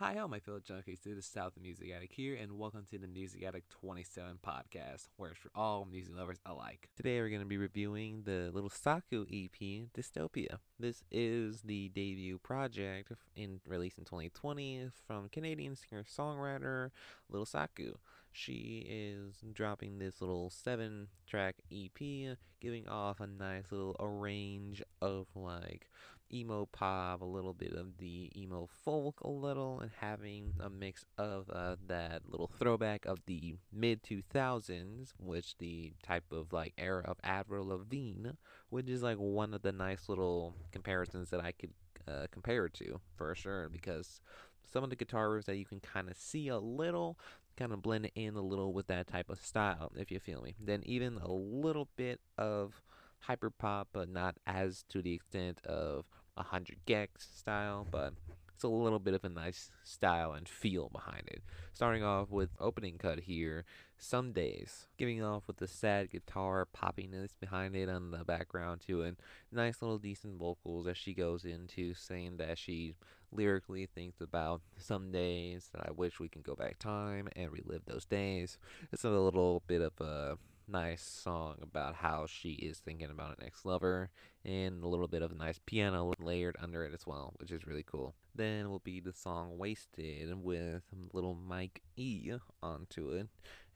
Hi, all my fellow junkies. This is South of Music Addict here, and welcome to the Music Addict 27 podcast, where it's for all music lovers alike. Today, we're going to be reviewing the Little Saku EP, Dystopia. This is the debut project in released in 2020 from Canadian singer-songwriter Little Saku. She is dropping this little seven-track EP, giving off a nice little range of like emo pop, a little bit of the emo folk, a little, and having a mix of uh, that little throwback of the mid 2000s, which the type of like era of Avril Lavigne, which is like one of the nice little comparisons that I could uh, compare it to for sure, because some of the guitar riffs that you can kind of see a little kind of blend in a little with that type of style, if you feel me. Then even a little bit of hyper pop, but not as to the extent of 100 gecs style, but it's a little bit of a nice style and feel behind it. Starting off with opening cut here, Some Days, giving off with the sad guitar poppiness behind it on the background to it. Nice little decent vocals as she goes into saying that she lyrically thinks about some days that I wish we can go back time and relive those days. It's a little bit of a nice song about how she is thinking about an ex lover, and a little bit of a nice piano layered under it as well, which is really cool. Then will be the song Wasted with little Mike E onto it,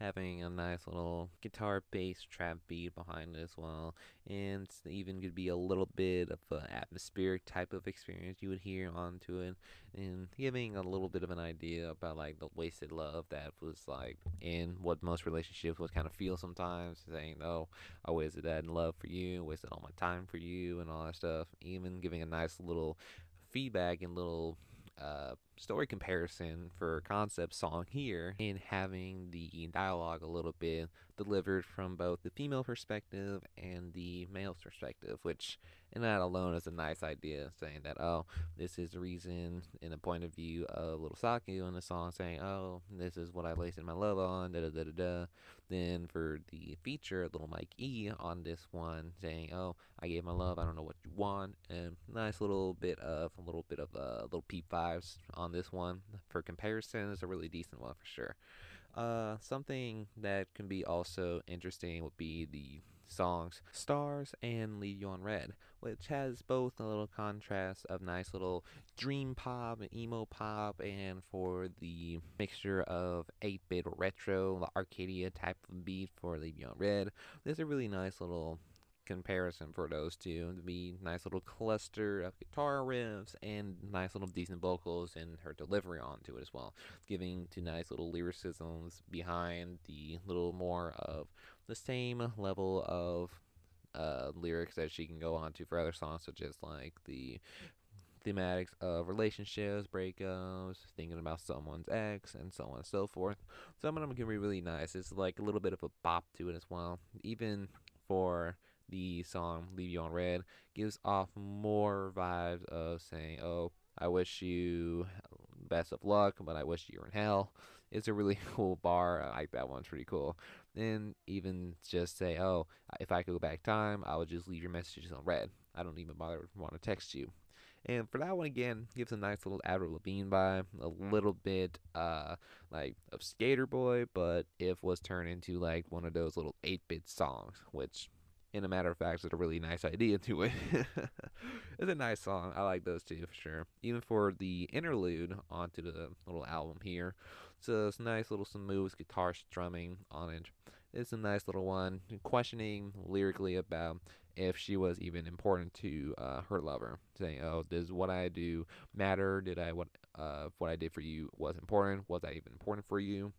having a nice little guitar bass trap beat behind it as well. And even could be a little bit of an atmospheric type of experience you would hear onto it, and giving a little bit of an idea about like the wasted love that was like in what most relationships would kind of feel sometimes, saying, Oh, I wasted that in love for you, wasted all my time for you, and all that stuff. Even giving a nice little feedback and little uh, story comparison for concept song here and having the dialogue a little bit delivered from both the female perspective and the male's perspective, which and that alone is a nice idea, saying that oh, this is the reason in the point of view of Little Saku in the song, saying oh, this is what I wasted my love on, da da da da da. Then for the feature, Little Mike E on this one, saying oh, I gave my love, I don't know what you want, and nice little bit of a little bit of a uh, little peep vibes on this one for comparison is a really decent one for sure. Uh, something that can be also interesting would be the songs Stars and Leave You on Red, which has both a little contrast of nice little dream pop and emo pop, and for the mixture of 8 bit retro, the Arcadia type of beat for Leave You on Red. There's a really nice little comparison for those two to be nice little cluster of guitar riffs and nice little decent vocals and her delivery onto it as well giving to nice little lyricisms behind the little more of the same level of uh, lyrics that she can go on to for other songs such as like the thematics of relationships, breakups, thinking about someone's ex, and so on and so forth. Some of them can be really nice. It's like a little bit of a bop to it as well. Even for the song Leave You on Red gives off more vibes of saying, Oh, I wish you best of luck, but I wish you were in hell. It's a really cool bar. I like that one. It's pretty cool. And even just say, Oh, if I could go back time, I would just leave your messages on red. I don't even bother want to text you. And for that one again, gives a nice little Avril Lavigne vibe, a little bit uh like of Sk8er Boi, but if was turned into like one of those little 8-bit songs, which in a matter of fact, it's a really nice idea to it. it's a nice song. I like those two for sure. Even for the interlude onto the little album here. So it's a nice little smooth guitar strumming on it. It's a nice little one. Questioning lyrically about if she was even important to uh, her lover, saying, "Oh, does what I do matter? Did I what uh, what I did for you was important? Was I even important for you?"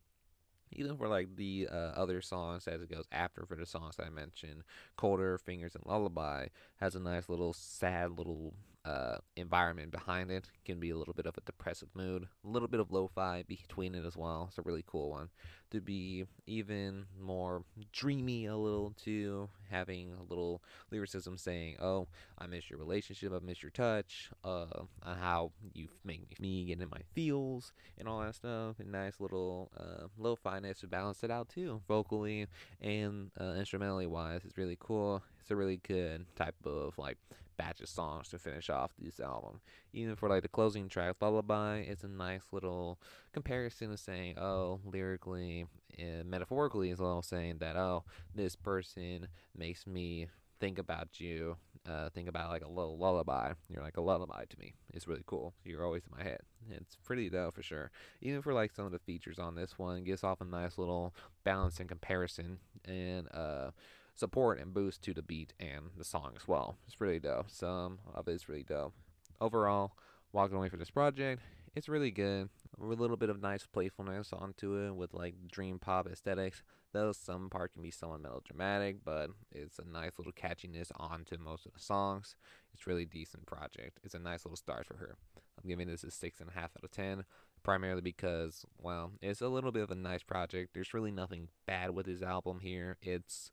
Even for like the uh, other songs as it goes after for the songs I mentioned, Colder, Fingers, and Lullaby has a nice little sad little uh, environment behind it. Can be a little bit of a depressive mood, a little bit of lo-fi between it as well. It's a really cool one. To be even more dreamy a little too, having a little lyricism saying, "Oh, I miss your relationship, I miss your touch, uh, how you make me get in my feels and all that stuff." And nice little uh, lo-fi-ness to balance it out too, vocally and uh, instrumentally wise. It's really cool. It's a really good type of like batch of songs to finish off this album. Even for like the closing track, Lullaby, it's a nice little comparison of saying, oh, lyrically and metaphorically as well, saying that, oh, this person makes me think about you, uh, think about like a little lullaby. You're like a lullaby to me. It's really cool. You're always in my head. It's pretty though for sure. Even for like some of the features on this one, gives off a nice little balance and comparison and uh, support and boost to the beat and the song as well. It's really dope. Some of it's really dope. Overall, walking away from this project, it's really good. A little bit of nice playfulness onto it with like dream pop aesthetics. Though some part can be somewhat melodramatic, but it's a nice little catchiness onto most of the songs. It's really decent project. It's a nice little start for her. I'm giving this a six and a half out of ten, primarily because well, it's a little bit of a nice project. There's really nothing bad with his album here. It's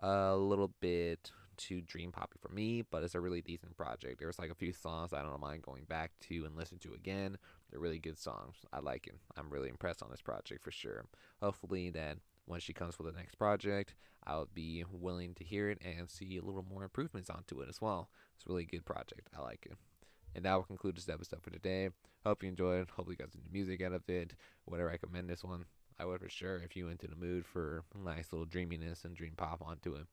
a little bit too dream poppy for me, but it's a really decent project. There's like a few songs I don't mind going back to and listen to again. They're really good songs. I like it. I'm really impressed on this project for sure. Hopefully that when she comes with the next project, I'll be willing to hear it and see a little more improvements onto it as well. It's a really good project. I like it. And that will conclude this episode for today. Hope you enjoyed. Hope you got some music out of it. Would I recommend this one? I would for sure if you into the mood for nice little dreaminess and dream pop onto it.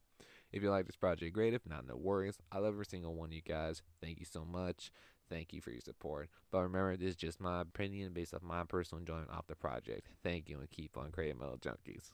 If you like this project, great. If not, no worries. I love every single one of you guys. Thank you so much. Thank you for your support. But remember, this is just my opinion based off my personal enjoyment off the project. Thank you and keep on creating metal junkies.